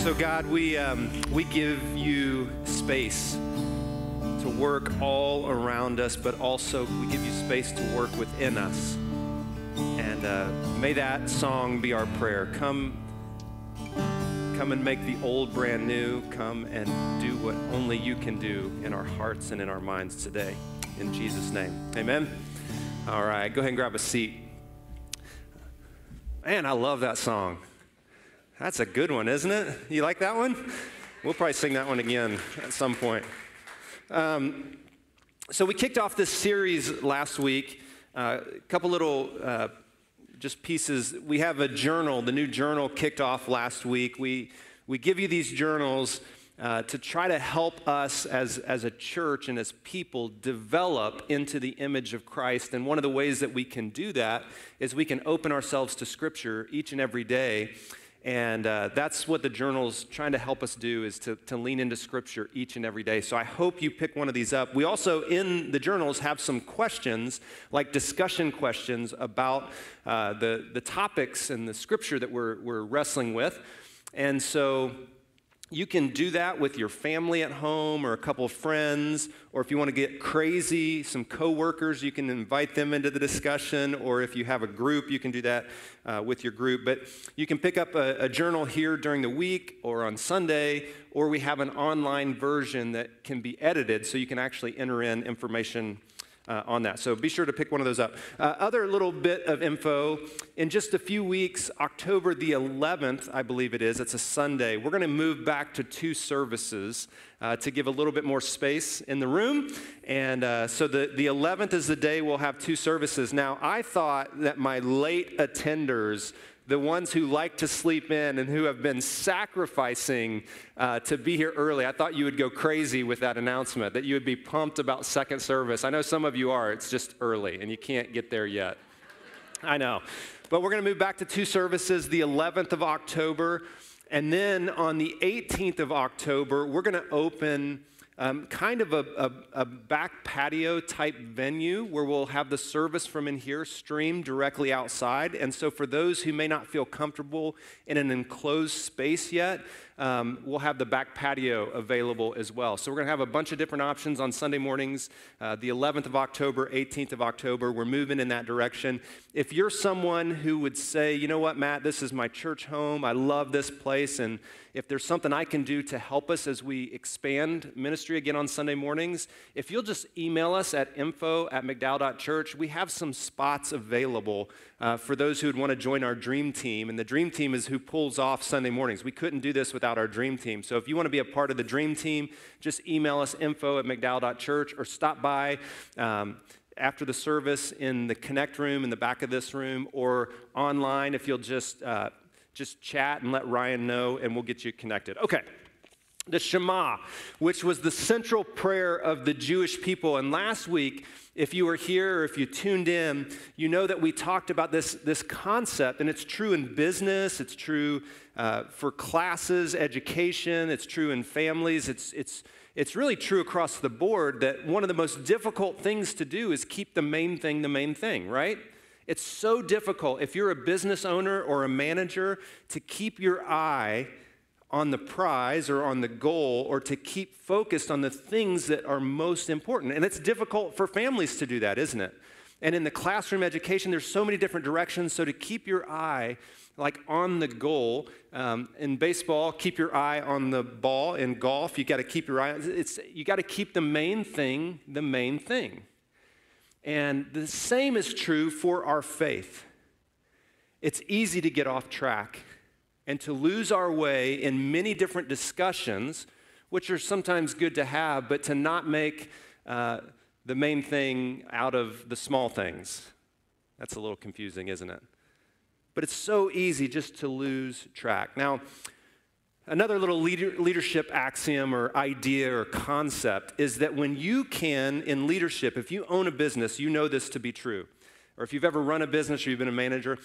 So, God, we, um, we give you space to work all around us, but also we give you space to work within us. And uh, may that song be our prayer. Come, come and make the old brand new. Come and do what only you can do in our hearts and in our minds today. In Jesus' name. Amen. All right, go ahead and grab a seat. Man, I love that song. That's a good one, isn't it? You like that one? We'll probably sing that one again at some point. Um, so we kicked off this series last week. A uh, couple little uh, just pieces. We have a journal. The new journal kicked off last week. We we give you these journals uh, to try to help us as, as a church and as people develop into the image of Christ. And one of the ways that we can do that is we can open ourselves to Scripture each and every day and uh, that's what the journal's trying to help us do is to, to lean into scripture each and every day. So I hope you pick one of these up. We also, in the journals, have some questions, like discussion questions about uh, the, the topics and the scripture that we're, we're wrestling with. And so you can do that with your family at home or a couple of friends, or if you want to get crazy, some coworkers, you can invite them into the discussion, or if you have a group, you can do that uh, with your group. But you can pick up a, a journal here during the week or on Sunday, or we have an online version that can be edited so you can actually enter in information uh, on that. So be sure to pick one of those up. Uh, other little bit of info in just a few weeks, October the 11th, I believe it is, it's a Sunday, we're going to move back to two services uh, to give a little bit more space in the room. And uh, so the, the 11th is the day we'll have two services. Now, I thought that my late attenders the ones who like to sleep in and who have been sacrificing uh, to be here early. I thought you would go crazy with that announcement, that you would be pumped about second service. I know some of you are, it's just early and you can't get there yet. I know. But we're going to move back to two services the 11th of October. And then on the 18th of October, we're going to open um, kind of a, a, a, back patio type venue where we'll have the service from in here streamed directly outside. And so, for those who may not feel comfortable in an enclosed space yet, um, we'll have the back patio available as well. So we're going to have a bunch of different options on Sunday mornings, uh, the 11th of October, 18th of October. We're moving in that direction. If you're someone who would say, you know what, Matt, this is my church home, I love this place, and if there's something I can do to help us as we expand ministry again on Sunday mornings, if you'll just email us at info at mcdowell.church, we have some spots available uh, for those who would want to join our dream team. And the dream team is who pulls off Sunday mornings. We couldn't do this without our dream team. So if you want to be a part of the dream team, just email us info at mcdowell.church or stop by. Um, after the service in the connect room in the back of this room or online if you'll just uh, just chat and let ryan know and we'll get you connected okay the Shema, which was the central prayer of the Jewish people. And last week, if you were here or if you tuned in, you know that we talked about this, this concept, and it's true in business, it's true uh, for classes, education, it's true in families, it's, it's, it's really true across the board that one of the most difficult things to do is keep the main thing the main thing, right? It's so difficult if you're a business owner or a manager to keep your eye on the prize or on the goal or to keep focused on the things that are most important. And it's difficult for families to do that, isn't it? And in the classroom education, there's so many different directions. So to keep your eye like on the goal, um, in baseball, keep your eye on the ball. In golf, you got to keep your eye. It's you got to keep the main thing the main thing. And the same is true for our faith. It's easy to get off track and to lose our way in many different discussions, which are sometimes good to have, but to not make uh, the main thing out of the small things. That's a little confusing, isn't it? But it's so easy just to lose track. Now, another little leader, leadership axiom or idea or concept is that when you can, in leadership, if you own a business, you know this to be true or if you've ever run a business or you've been a manager,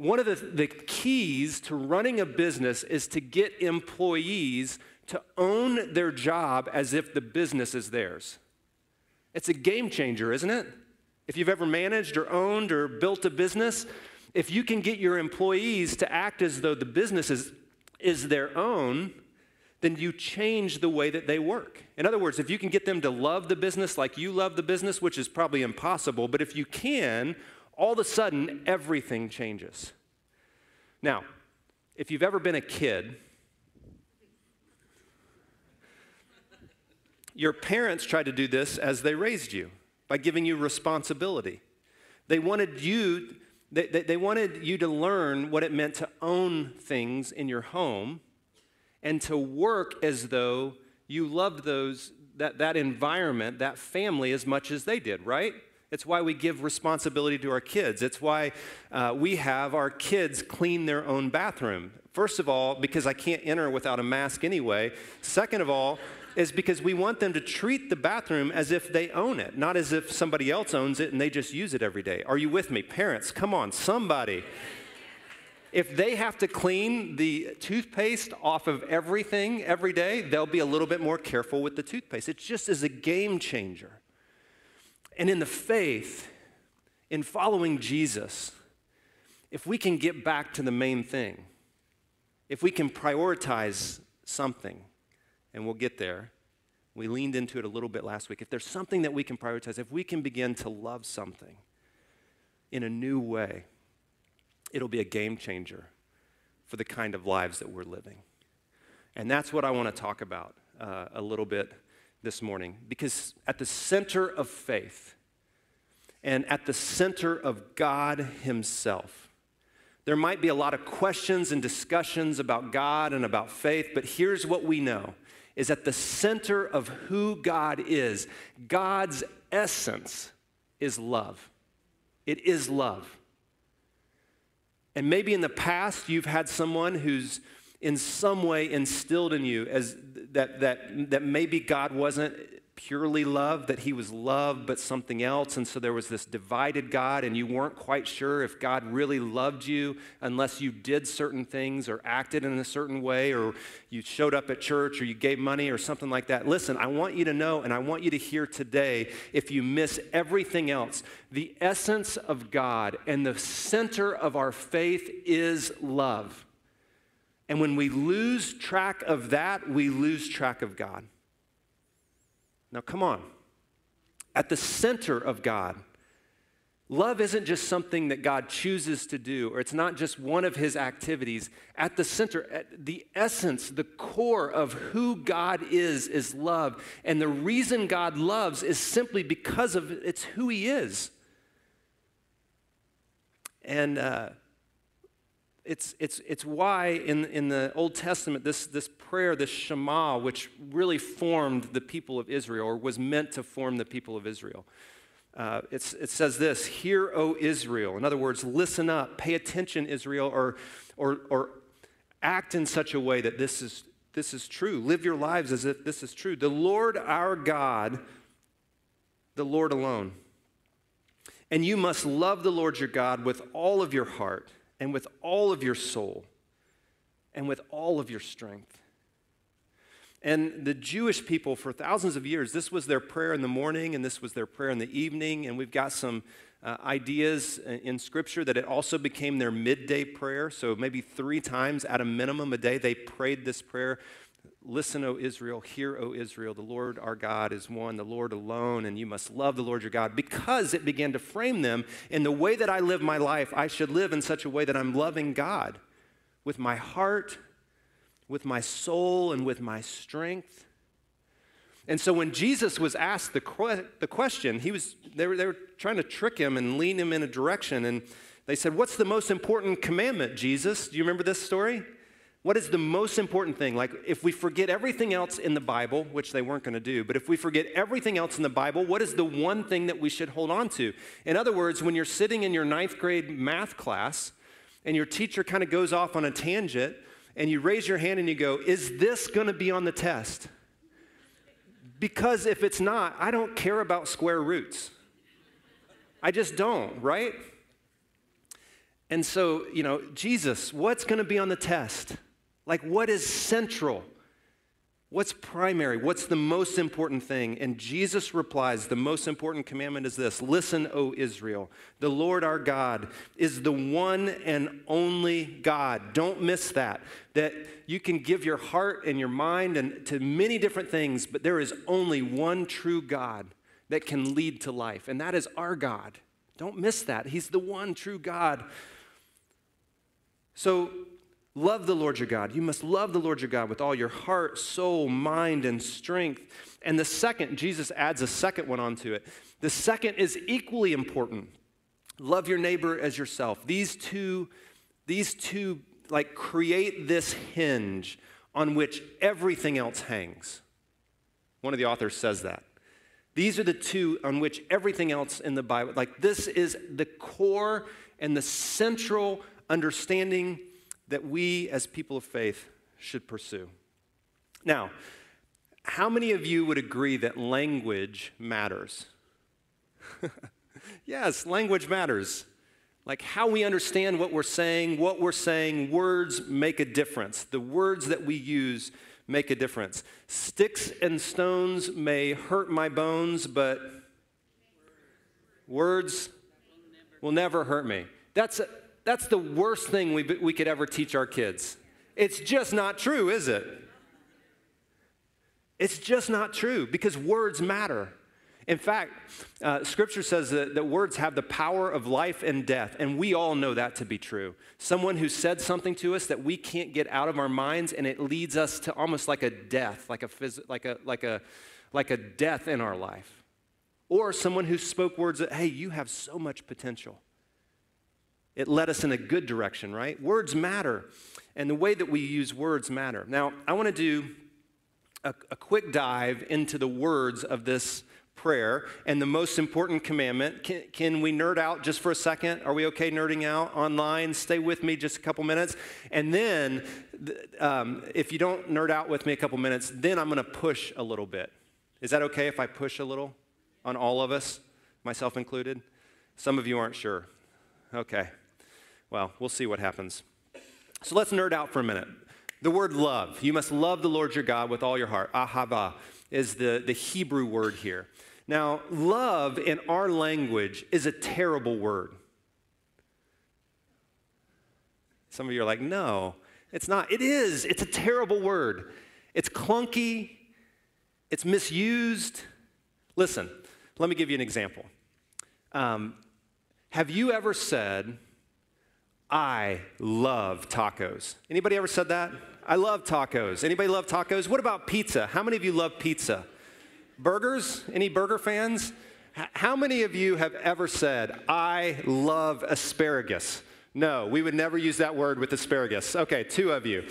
one of the, the keys to running a business is to get employees to own their job as if the business is theirs. It's a game changer, isn't it? If you've ever managed or owned or built a business, if you can get your employees to act as though the business is, is their own, then you change the way that they work. In other words, if you can get them to love the business like you love the business, which is probably impossible, but if you can, all of a sudden everything changes. Now, if you've ever been a kid, your parents tried to do this as they raised you by giving you responsibility. They wanted you, they, they, wanted you to learn what it meant to own things in your home and to work as though you loved those, that, that environment, that family, as much as they did, right? It's why we give responsibility to our kids. It's why uh, we have our kids clean their own bathroom. First of all, because I can't enter without a mask anyway. Second of all, is because we want them to treat the bathroom as if they own it, not as if somebody else owns it and they just use it every day. Are you with me? Parents, come on, somebody. If they have to clean the toothpaste off of everything every day, they'll be a little bit more careful with the toothpaste. It just is a game changer. And in the faith, in following Jesus, if we can get back to the main thing, if we can prioritize something, and we'll get there, we leaned into it a little bit last week. If there's something that we can prioritize, if we can begin to love something in a new way, it'll be a game changer for the kind of lives that we're living. And that's what I want to talk about uh, a little bit this morning because at the center of faith and at the center of God Himself, there might be a lot of questions and discussions about God and about faith, but here's what we know is at the center of who God is. God's essence is love. It is love. And maybe in the past you've had someone who's in some way instilled in you as that, that, that maybe God wasn't purely love, that he was love but something else. And so there was this divided God, and you weren't quite sure if God really loved you unless you did certain things or acted in a certain way or you showed up at church or you gave money or something like that. Listen, I want you to know and I want you to hear today if you miss everything else, the essence of God and the center of our faith is love. And when we lose track of that, we lose track of God. Now, come on. At the center of God, love isn't just something that God chooses to do, or it's not just one of his activities. At the center, at the essence, the core of who God is, is love. And the reason God loves is simply because of it's who he is. And uh, it's, it's, it's why in, in the Old Testament, this, this prayer, this Shema, which really formed the people of Israel, or was meant to form the people of Israel, uh, it says this Hear, O Israel. In other words, listen up, pay attention, Israel, or, or, or act in such a way that this is, this is true. Live your lives as if this is true. The Lord our God, the Lord alone. And you must love the Lord your God with all of your heart and with all of your soul and with all of your strength. And the Jewish people, for thousands of years, this was their prayer in the morning and this was their prayer in the evening. And we've got some uh, ideas in Scripture that it also became their midday prayer. So maybe three times at a minimum a day, they prayed this prayer Listen, O Israel, hear, O Israel, the Lord our God is one, the Lord alone, and you must love the Lord your God. Because it began to frame them in the way that I live my life, I should live in such a way that I'm loving God with my heart, with my soul, and with my strength. And so when Jesus was asked the, que- the question, he was, they, were, they were trying to trick him and lean him in a direction. And they said, What's the most important commandment, Jesus? Do you remember this story? What is the most important thing? Like, if we forget everything else in the Bible, which they weren't going to do, but if we forget everything else in the Bible, what is the one thing that we should hold on to? In other words, when you're sitting in your ninth grade math class and your teacher kind of goes off on a tangent and you raise your hand and you go, Is this going to be on the test? Because if it's not, I don't care about square roots. I just don't, right? And so, you know, Jesus, what's going to be on the test? Like, what is central? What's primary? What's the most important thing? And Jesus replies, The most important commandment is this Listen, O Israel. The Lord our God is the one and only God. Don't miss that. That you can give your heart and your mind and to many different things, but there is only one true God that can lead to life, and that is our God. Don't miss that. He's the one true God. So Love the Lord your God. You must love the Lord your God with all your heart, soul, mind, and strength. And the second, Jesus adds a second one onto it. The second is equally important. Love your neighbor as yourself. These two, these two like create this hinge on which everything else hangs. One of the authors says that. These are the two on which everything else in the Bible, like this is the core and the central understanding that we as people of faith should pursue. Now, how many of you would agree that language matters? yes, language matters. Like how we understand what we're saying, what we're saying, words make a difference. The words that we use make a difference. Sticks and stones may hurt my bones, but words will never hurt me. That's a, that's the worst thing we, we could ever teach our kids. It's just not true, is it? It's just not true because words matter. In fact, uh, scripture says that, that words have the power of life and death, and we all know that to be true. Someone who said something to us that we can't get out of our minds, and it leads us to almost like a death, like a, phys- like a, like a, like a death in our life. Or someone who spoke words that, hey, you have so much potential. It led us in a good direction, right? Words matter, and the way that we use words matter. Now, I want to do a, a quick dive into the words of this prayer and the most important commandment. Can, can, we nerd out just for a second? Are we okay nerding out online? Stay with me just a couple minutes. And then, um, if you don't nerd out with me a couple minutes, then I'm going to push a little bit. Is that okay if I push a little on all of us, myself included? Some of you aren't sure. Okay. Well, we'll see what happens. So let's nerd out for a minute. The word love. You must love the Lord your God with all your heart. Ahava is the, the Hebrew word here. Now, love in our language is a terrible word. Some of you are like, no, it's not. It is. It's a terrible word. It's clunky, it's misused. Listen, let me give you an example. Um, have you ever said, I love tacos. Anybody ever said that? I love tacos. Anybody love tacos? What about pizza? How many of you love pizza? Burgers? Any burger fans? How many of you have ever said, I love asparagus? No, we would never use that word with asparagus. Okay, two of you.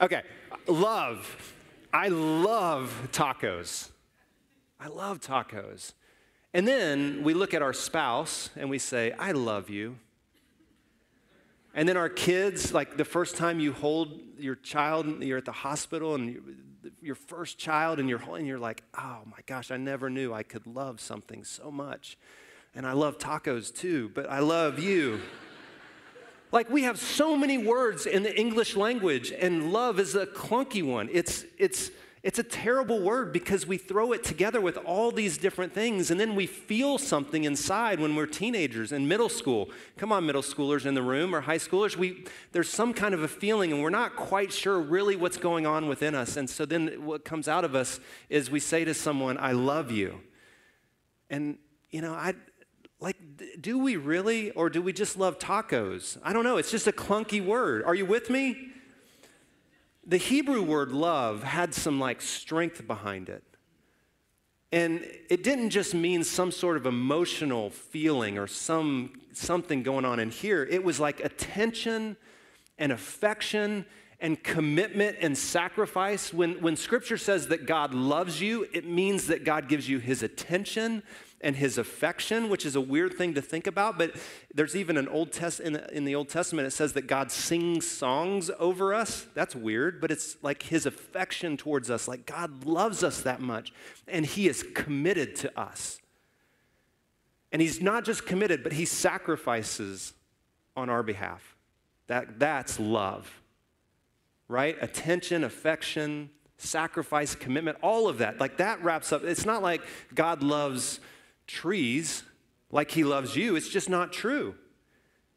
Okay, love. I love tacos. I love tacos. And then we look at our spouse and we say, I love you. And then our kids, like the first time you hold your child, you're at the hospital and you, your first child, and you're, and you're like, oh my gosh, I never knew I could love something so much. And I love tacos too, but I love you. like we have so many words in the English language, and love is a clunky one. It's, it's, it's a terrible word because we throw it together with all these different things, and then we feel something inside when we're teenagers in middle school. Come on, middle schoolers in the room or high schoolers. We, there's some kind of a feeling, and we're not quite sure really what's going on within us. And so then what comes out of us is we say to someone, I love you. And, you know, I, like, do we really, or do we just love tacos? I don't know. It's just a clunky word. Are you with me? The Hebrew word love had some like strength behind it. And it didn't just mean some sort of emotional feeling or some something going on in here. It was like attention and affection and commitment and sacrifice. When, when scripture says that God loves you, it means that God gives you his attention and his affection, which is a weird thing to think about, but there's even an Old Test in the, in the Old Testament it says that God sings songs over us. That's weird, but it's like his affection towards us, like God loves us that much, and he is committed to us. And he's not just committed, but he sacrifices on our behalf. That, that's love, right? Attention, affection, sacrifice, commitment, all of that. Like that wraps up. It's not like God loves trees like he loves you. It's just not true.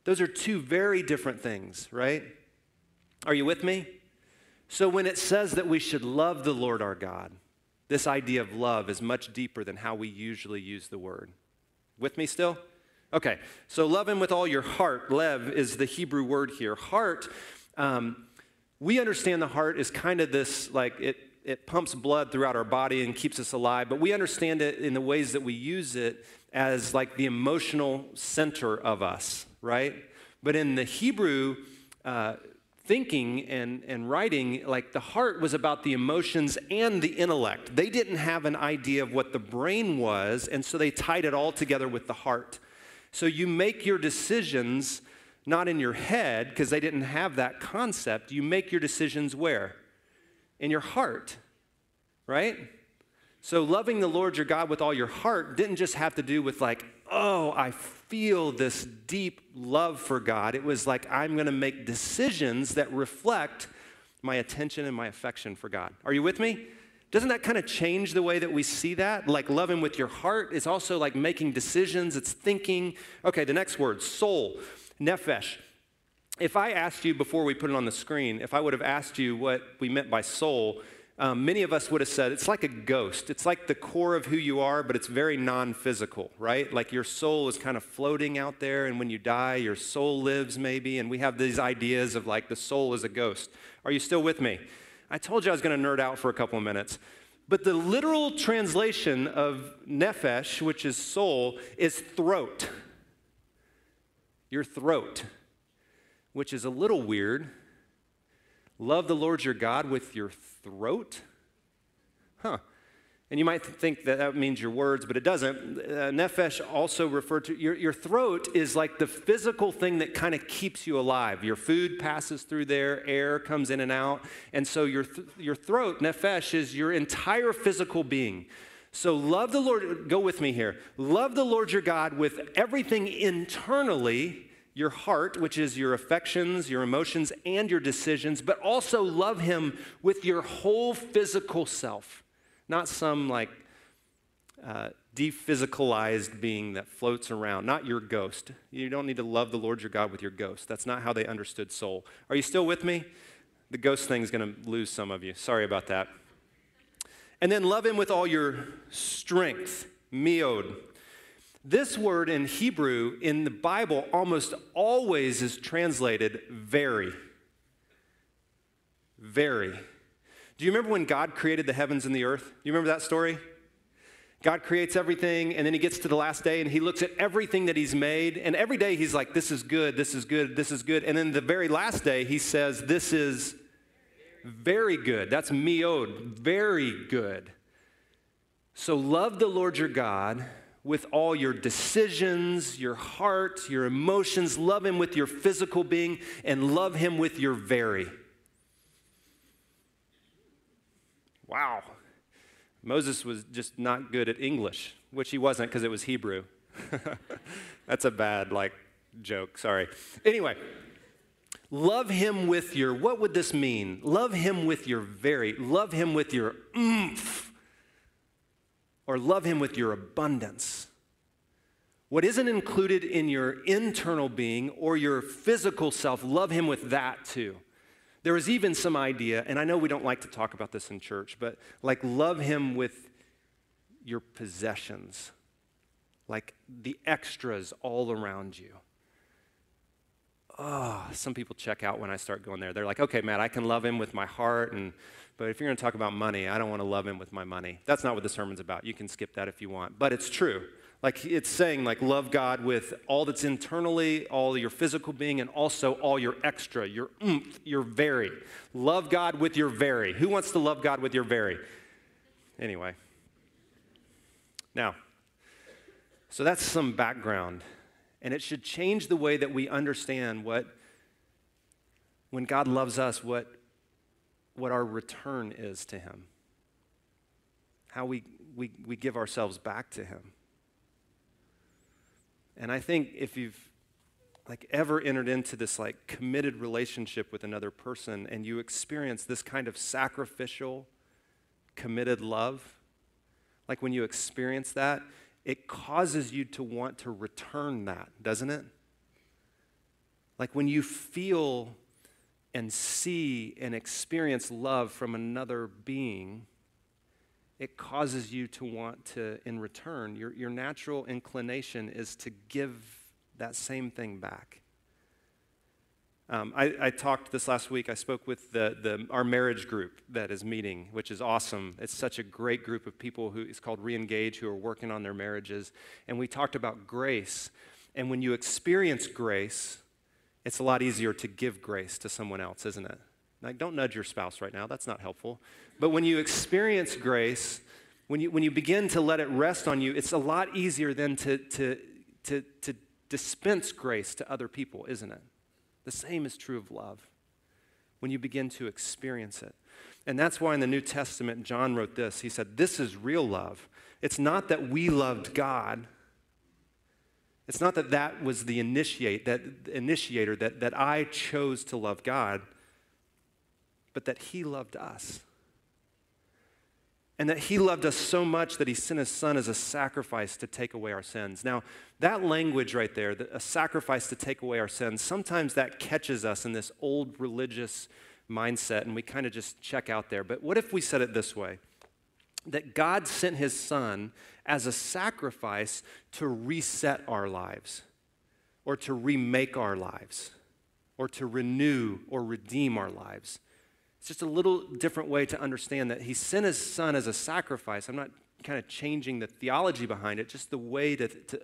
Those are two very different things, right? Are you with me? So when it says that we should love the Lord our God, this idea of love is much deeper than how we usually use the word. With me still? Okay, so love him with all your heart. Lev is the Hebrew word here. Heart, um, we understand the heart is kind of this, like, it, it pumps blood throughout our body and keeps us alive, but we understand it in the ways that we use it as like the emotional center of us, right? But in the Hebrew, uh, thinking and, and writing, like the heart was about the emotions and the intellect. They didn't have an idea of what the brain was, and so they tied it all together with the heart. So you make your decisions not in your head, because they didn't have that concept. You make your decisions where? In your heart, right? So loving the Lord your God with all your heart didn't just have to do with like, oh, I feel this deep love for God. It was like, I'm going to make decisions that reflect my attention and my affection for God. Are you with me? Doesn't that kind of change the way that we see that? Like loving with your heart is also like making decisions, it's thinking. Okay, the next word, soul, nephesh. If I asked you before we put it on the screen, if I would have asked you what we meant by soul, um, many of us would have said it's like a ghost. It's like the core of who you are, but it's very non physical, right? Like your soul is kind of floating out there, and when you die, your soul lives maybe. And we have these ideas of like the soul is a ghost. Are you still with me? I told you I was going to nerd out for a couple of minutes. But the literal translation of nephesh, which is soul, is throat. Your throat, which is a little weird. Love the Lord your God with your throat? Huh. And you might think that that means your words, but it doesn't. Uh, nephesh also referred to your, your throat is like the physical thing that kind of keeps you alive. Your food passes through there, air comes in and out. And so your, th- your throat, nefesh, is your entire physical being. So love the Lord, go with me here. Love the Lord your God with everything internally your heart, which is your affections, your emotions, and your decisions, but also love Him with your whole physical self, not some like uh, dephysicalized being that floats around, not your ghost. You don't need to love the Lord your God with your ghost. That's not how they understood soul. Are you still with me? The ghost thing is going to lose some of you. Sorry about that. And then love Him with all your strength, meod. This word in Hebrew in the Bible almost always is translated very. Very. Do you remember when God created the heavens and the earth? Do you remember that story? God creates everything, and then he gets to the last day and he looks at everything that he's made. And every day he's like, This is good, this is good, this is good. And then the very last day he says, This is very good. That's meod, very good. So love the Lord your God with all your decisions, your heart, your emotions. Love Him with your physical being, and love Him with your very. Wow. Moses was just not good at English, which he wasn't because it was Hebrew. That's a bad, like, joke. Sorry. Anyway, love him with your, what would this mean? Love him with your very, love him with your oomph or love Him with your abundance. What isn't included in your internal being or your physical self, love Him with that too. There is even some idea, and I know we don't like to talk about this in church, but like love Him with your possessions, like the extras all around you. Oh, some people check out when I start going there. They're like, okay, Matt, I can love him with my heart and but if you're going to talk about money, I don't want to love him with my money. That's not what the sermon's about. You can skip that if you want. But it's true. Like it's saying, like, love God with all that's internally, all your physical being, and also all your extra, your oomph, your very. Love God with your very. Who wants to love God with your very? Anyway. Now, so that's some background. And it should change the way that we understand what, when God loves us, what what our return is to Him, how we, we, we give ourselves back to Him. And I think if you've like ever entered into this like committed relationship with another person and you experience this kind of sacrificial committed love, like when you experience that, it causes you to want to return that, doesn't it? Like when you feel and see and experience love from another being, it causes you to want to, in return, your, your natural inclination is to give that same thing back. Um, I, I, talked this last week. I spoke with the, the, our marriage group that is meeting, which is awesome. It's such a great group of people who is called Reengage, who are working on their marriages. And we talked about grace. And when you experience grace, it's a lot easier to give grace to someone else, isn't it? Like, don't nudge your spouse right now. That's not helpful. But when you experience grace, when you, when you begin to let it rest on you, it's a lot easier then to, to, to, to dispense grace to other people, isn't it? The same is true of love when you begin to experience it. And that's why in the New Testament, John wrote this. He said, This is real love. It's not that we loved God. It's not that that was the initiate, that initiator, that, that I chose to love God, but that He loved us and that he loved us so much that he sent his son as a sacrifice to take away our sins. Now, that language right there, a sacrifice to take away our sins, sometimes that catches us in this old religious mindset and we kind of just check out there. But what if we said it this way? That God sent his son as a sacrifice to reset our lives or to remake our lives or to renew or redeem our lives. It's just a little different way to understand that he sent his son as a sacrifice. I'm not kind of changing the theology behind it, just the way to, to,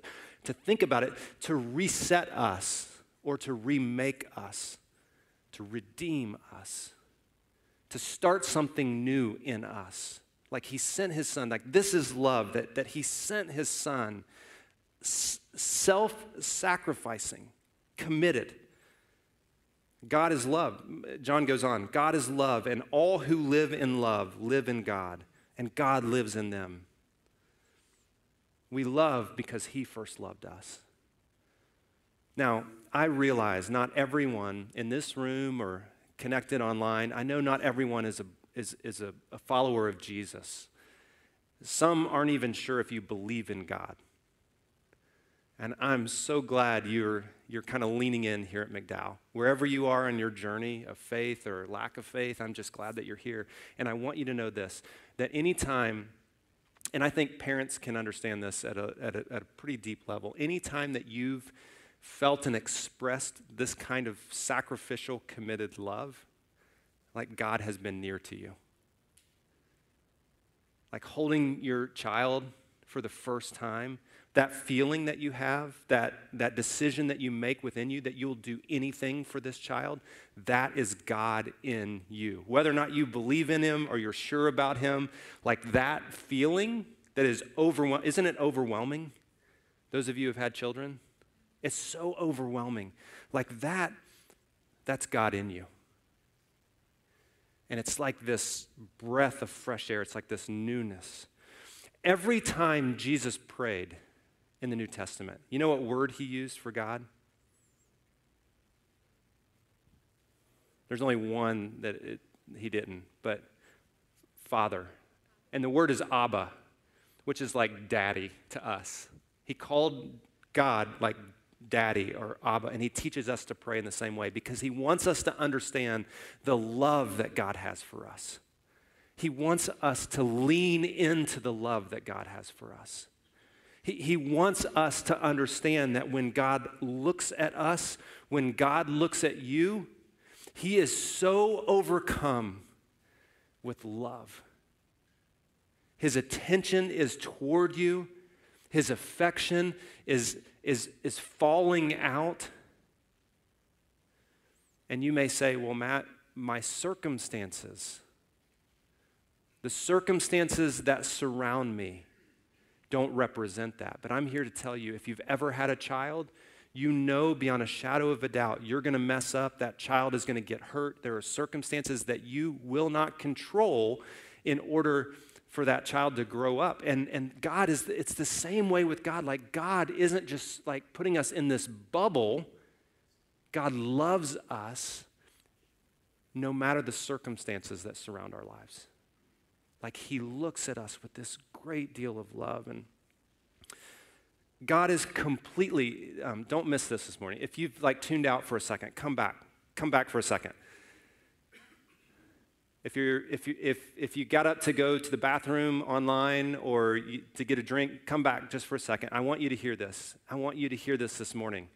to think about it, to reset us or to remake us, to redeem us, to start something new in us. Like he sent his son, like this is love, that, that he sent his son self sacrificing, committed God is love. John goes on God is love, and all who live in love live in God, and God lives in them. We love because He first loved us. Now, I realize not everyone in this room or connected online, I know not everyone is a, is, is a, a follower of Jesus. Some aren't even sure if you believe in God. And I'm so glad you're, you're kind of leaning in here at McDowell. Wherever you are on your journey of faith or lack of faith, I'm just glad that you're here. And I want you to know this that anytime, and I think parents can understand this at a, at a, at a pretty deep level, anytime that you've felt and expressed this kind of sacrificial, committed love, like God has been near to you. Like holding your child for the first time that feeling that you have, that, that decision that you make within you that you'll do anything for this child, that is God in you. Whether or not you believe in Him or you're sure about Him, like that feeling that is overwhelming, isn't it overwhelming? Those of you who've had children, it's so overwhelming. Like that, that's God in you. And it's like this breath of fresh air, it's like this newness. Every time Jesus prayed, in the New Testament. You know what word he used for God? There's only one that it, he didn't, but Father. And the word is Abba, which is like daddy to us. He called God like daddy or Abba, and he teaches us to pray in the same way because he wants us to understand the love that God has for us. He wants us to lean into the love that God has for us. He, he wants us to understand that when God looks at us, when God looks at you, He is so overcome with love. His attention is toward you, His affection is, is, is falling out. And you may say, well, Matt, my circumstances, the circumstances that surround me, don't represent that. But I'm here to tell you if you've ever had a child, you know beyond a shadow of a doubt you're going to mess up. That child is going to get hurt. There are circumstances that you will not control in order for that child to grow up. And, and God is, it's the same way with God. Like, God isn't just like putting us in this bubble, God loves us no matter the circumstances that surround our lives. Like he looks at us with this great deal of love. And God is completely, um, don't miss this this morning. If you've like tuned out for a second, come back. Come back for a second. If, you're, if, you, if, if you got up to go to the bathroom online or you, to get a drink, come back just for a second. I want you to hear this. I want you to hear this this morning.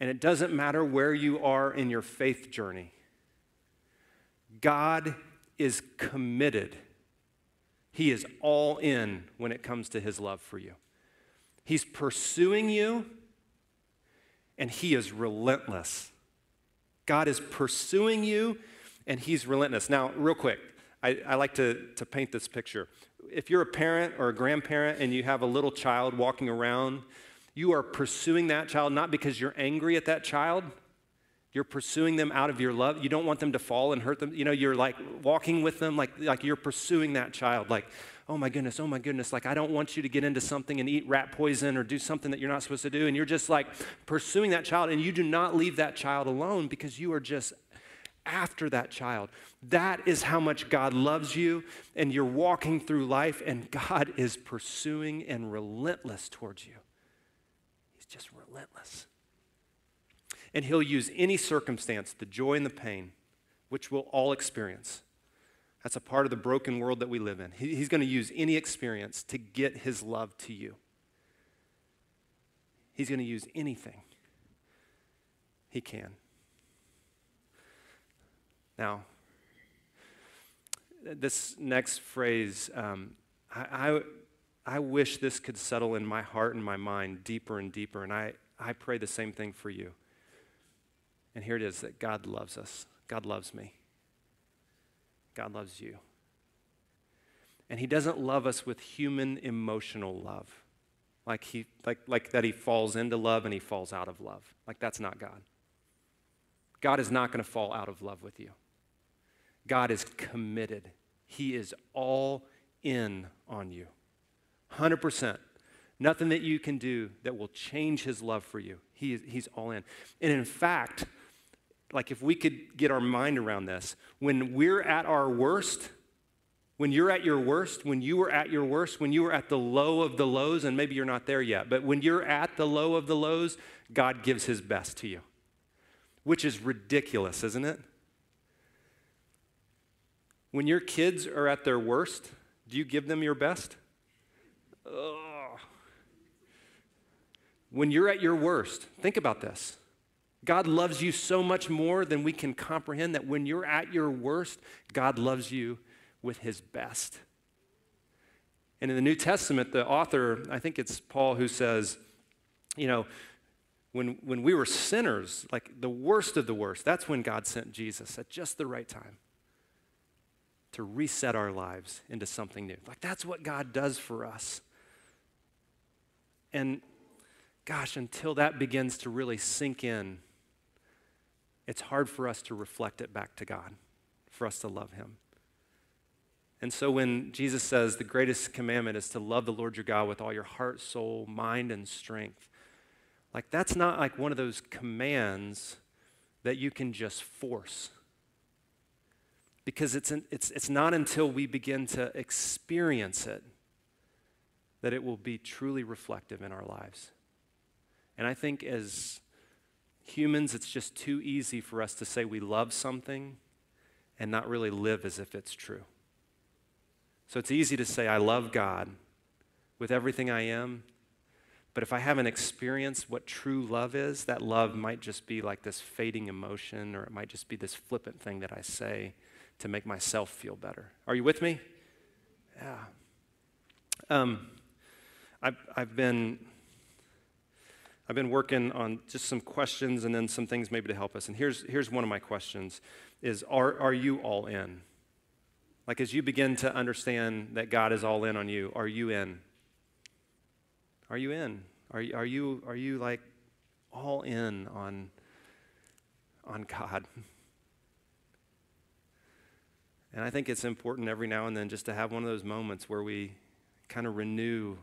And it doesn't matter where you are in your faith journey, God is committed. He is all in when it comes to his love for you. He's pursuing you, and he is relentless. God is pursuing you, and he's relentless. Now, real quick, I, I, like to, to paint this picture. If you're a parent or a grandparent and you have a little child walking around, you are pursuing that child not because you're angry at that child, you're pursuing them out of your love. You don't want them to fall and hurt them. You know, you're like walking with them, like, like you're pursuing that child. Like, oh my goodness, oh my goodness. Like, I don't want you to get into something and eat rat poison or do something that you're not supposed to do. And you're just like pursuing that child, and you do not leave that child alone because you are just after that child. That is how much God loves you, and you're walking through life, and God is pursuing and relentless towards you. He's just relentless. And he'll use any circumstance, the joy and the pain, which we'll all experience. That's a part of the broken world that we live in. He, he's going to use any experience to get his love to you. He's going to use anything he can. Now, this next phrase, um, I, I, I wish this could settle in my heart and my mind deeper and deeper, and I, I pray the same thing for you. And here it is that God loves us. God loves me. God loves you. And he doesn't love us with human emotional love. Like he like like that he falls into love and he falls out of love. Like that's not God. God is not going to fall out of love with you. God is committed. He is all in on you. 100%. Nothing that you can do that will change his love for you. He is, he's all in. And in fact, like if we could get our mind around this, when we're at our worst, when you're at your worst, when you were at your worst, when you were at the low of the lows, and maybe you're not there yet, but when you're at the low of the lows, God gives his best to you, which is ridiculous, isn't it? When your kids are at their worst, do you give them your best? Ugh. When you're at your worst, think about this. God loves you so much more than we can comprehend that when you're at your worst, God loves you with his best. And in the New Testament, the author, I think it's Paul, who says, you know, when, when we were sinners, like the worst of the worst, that's when God sent Jesus at just the right time to reset our lives into something new. Like that's what God does for us. And gosh, until that begins to really sink in, it's hard for us to reflect it back to God, for us to love Him. And so when Jesus says the greatest commandment is to love the Lord your God with all your heart, soul, mind, and strength, like that's not like one of those commands that you can just force. Because it's, an, it's, it's not until we begin to experience it that it will be truly reflective in our lives. And I think as Humans, it's just too easy for us to say we love something and not really live as if it's true. So it's easy to say, I love God with everything I am, but if I haven't experienced what true love is, that love might just be like this fading emotion, or it might just be this flippant thing that I say to make myself feel better. Are you with me? Yeah. Um, I've, I've been I've been working on just some questions and then some things maybe to help us. And here's, here's one of my questions is are, are you all in? Like as you begin to understand that God is all in on you, are you in? Are you in? Are, are, you, are you like all in on, on God? And I think it's important every now and then just to have one of those moments where we kind of renew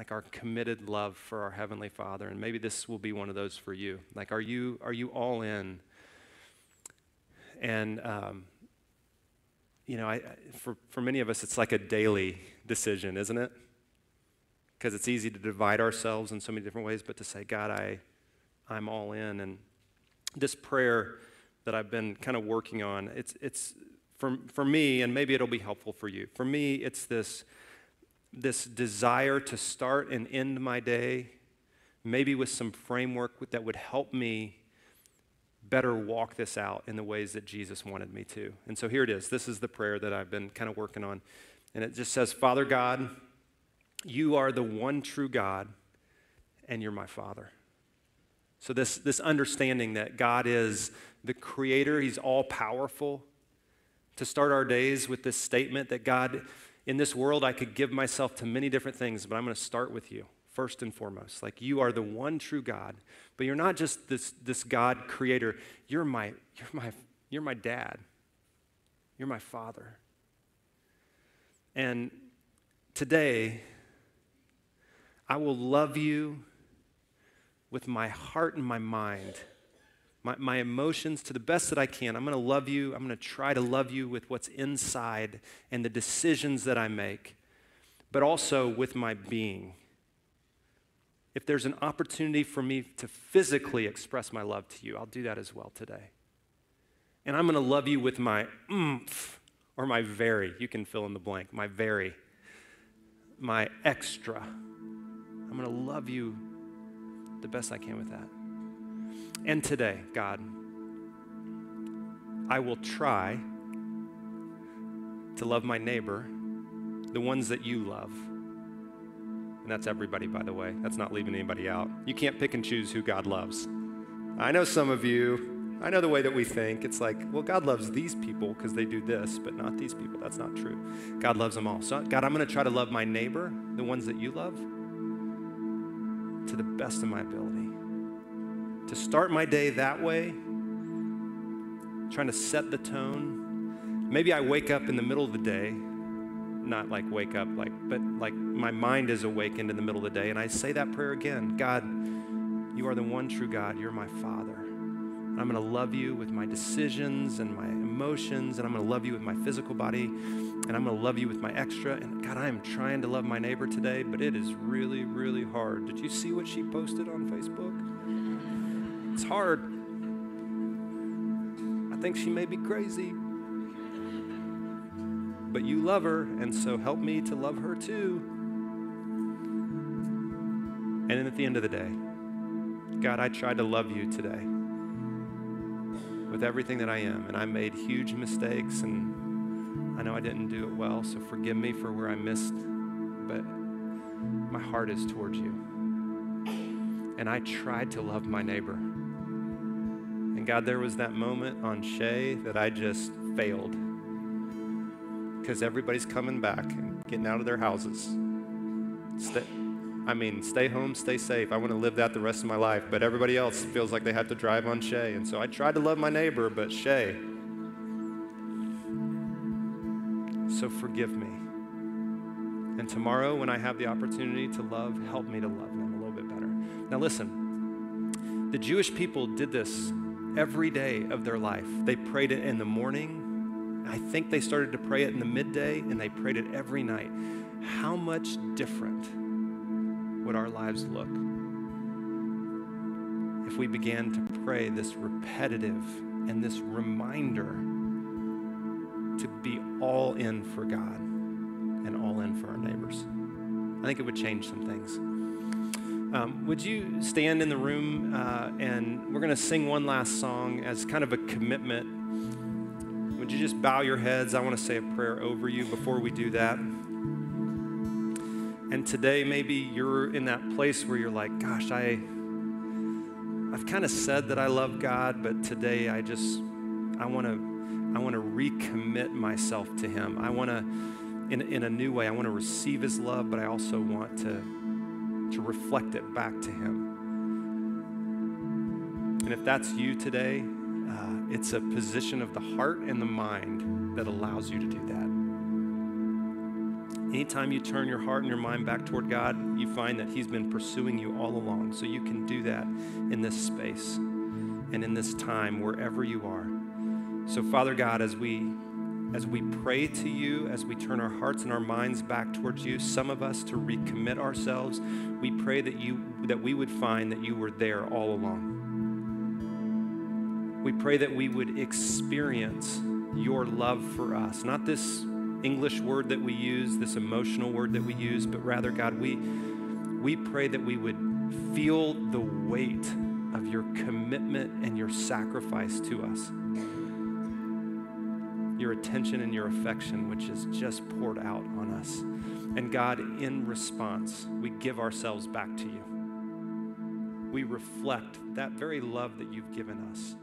like our committed love for our heavenly father and maybe this will be one of those for you like are you are you all in and um, you know, I, for, for many of us, it's like a daily decision, isn't it? Because it's easy to divide ourselves in so many different ways, but to say, God, I, I'm all in. And this prayer that I've been kind of working on, it's, it's for, for me, and maybe it'll be helpful for you. For me, it's this, this desire to start and end my day, maybe with some framework that would help me better walk this out in the ways that Jesus wanted me to. And so here it is. This is the prayer that I've been kind of working on. And it just says, Father God, you are the one true God, and you're my Father. So, this, this understanding that God is the creator, He's all powerful. To start our days with this statement that God, in this world, I could give myself to many different things, but I'm going to start with you first and foremost. Like you are the one true God, but you're not just this, this God creator. You're my, you're my, you're my dad. You're my father. And today, I will love you with my heart and my mind, my, my emotions to the best that I can. I'm going to love you. I'm going to try to love you with what's inside and the decisions that I make, but also with my being if there's an opportunity for me to physically express my love to you, I'll do that as well today. And I'm going to love you with my oomph or my very. You can fill in the blank. My very. My extra. I'm going to love you the best I can with that. And today, God, I will try to love my neighbor, the ones that you love and that's everybody, by the way. That's not leaving anybody out. You can't pick and choose who God loves. I know some of you, I know the way that we think. It's like, well, God loves these people because they do this, but not these people. That's not true. God loves them all. So, God, I'm going to try to love my neighbor, the ones that you love, to the best of my ability. To start my day that way, trying to set the tone. Maybe I wake up in the middle of the day not like wake up, like, but like my mind is awakened in the middle of the day. And I say that prayer again God, you are the one true God. You're my Father. I'm to love you with my decisions and my emotions, and I'm to love you with my physical body, and I'm to love you with my extra. And God, I am trying to love my neighbor today, but it is really, really hard. Did you see what she posted on Facebook? It's hard. I think she may be crazy but you love her, and so help me to love her too. And then at the end of the day, God, I tried to love you today with everything that I am, and I made huge mistakes, and I know I didn't do it well, so forgive me for where I missed, but my heart is towards you. And I tried to love my neighbor. And God, there was that moment on Shay that I just failed because everybody's coming back and getting out of their houses. Stay, I mean, stay home, stay safe. I want to live that the rest of my life, but everybody else feels like they have to drive on Shay. And so I tried to love my neighbor, but Shay. So forgive me. And tomorrow, when I have the opportunity to love, help me to love them a little bit better. Now, listen, the Jewish people did this every day of their life. They prayed it in the morning, I think they started to pray it in the midday and they prayed it every night. How much different would our lives look if we began to pray this repetitive and this reminder to be all in for God and all in for our neighbors? I think it would change some things. Um, would you stand in the room uh, and we're going to sing one last song as kind of a commitment would you just bow your heads? I want to say a prayer over you before we do that. And today, maybe you're in that place where you're like, gosh, I, I've kind of said that I love God, but today I just, I want to, I want to recommit myself to Him. I want to, in, in a new way, I want to receive His love, but I also want to, to reflect it back to Him. And if that's you today, uh, it's a position of the heart and the mind that allows you to do that. Anytime you turn your heart and your mind back toward God, you find that He's been pursuing you all along. So you can do that in this space and in this time, wherever you are. So, Father God, as we as we pray to you, as we turn our hearts and our minds back towards you, some of us to recommit ourselves, we pray that you that we would find that you were there all along. We pray that we would experience your love for us, not this English word that we use, this emotional word that we use, but rather, God, we, we pray that we would feel the weight of your commitment and your sacrifice to us. Your attention and your affection, which is just poured out on us. And God, in response, we give ourselves back to you. We reflect that very love that you've given us.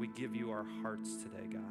We give you our hearts today, God.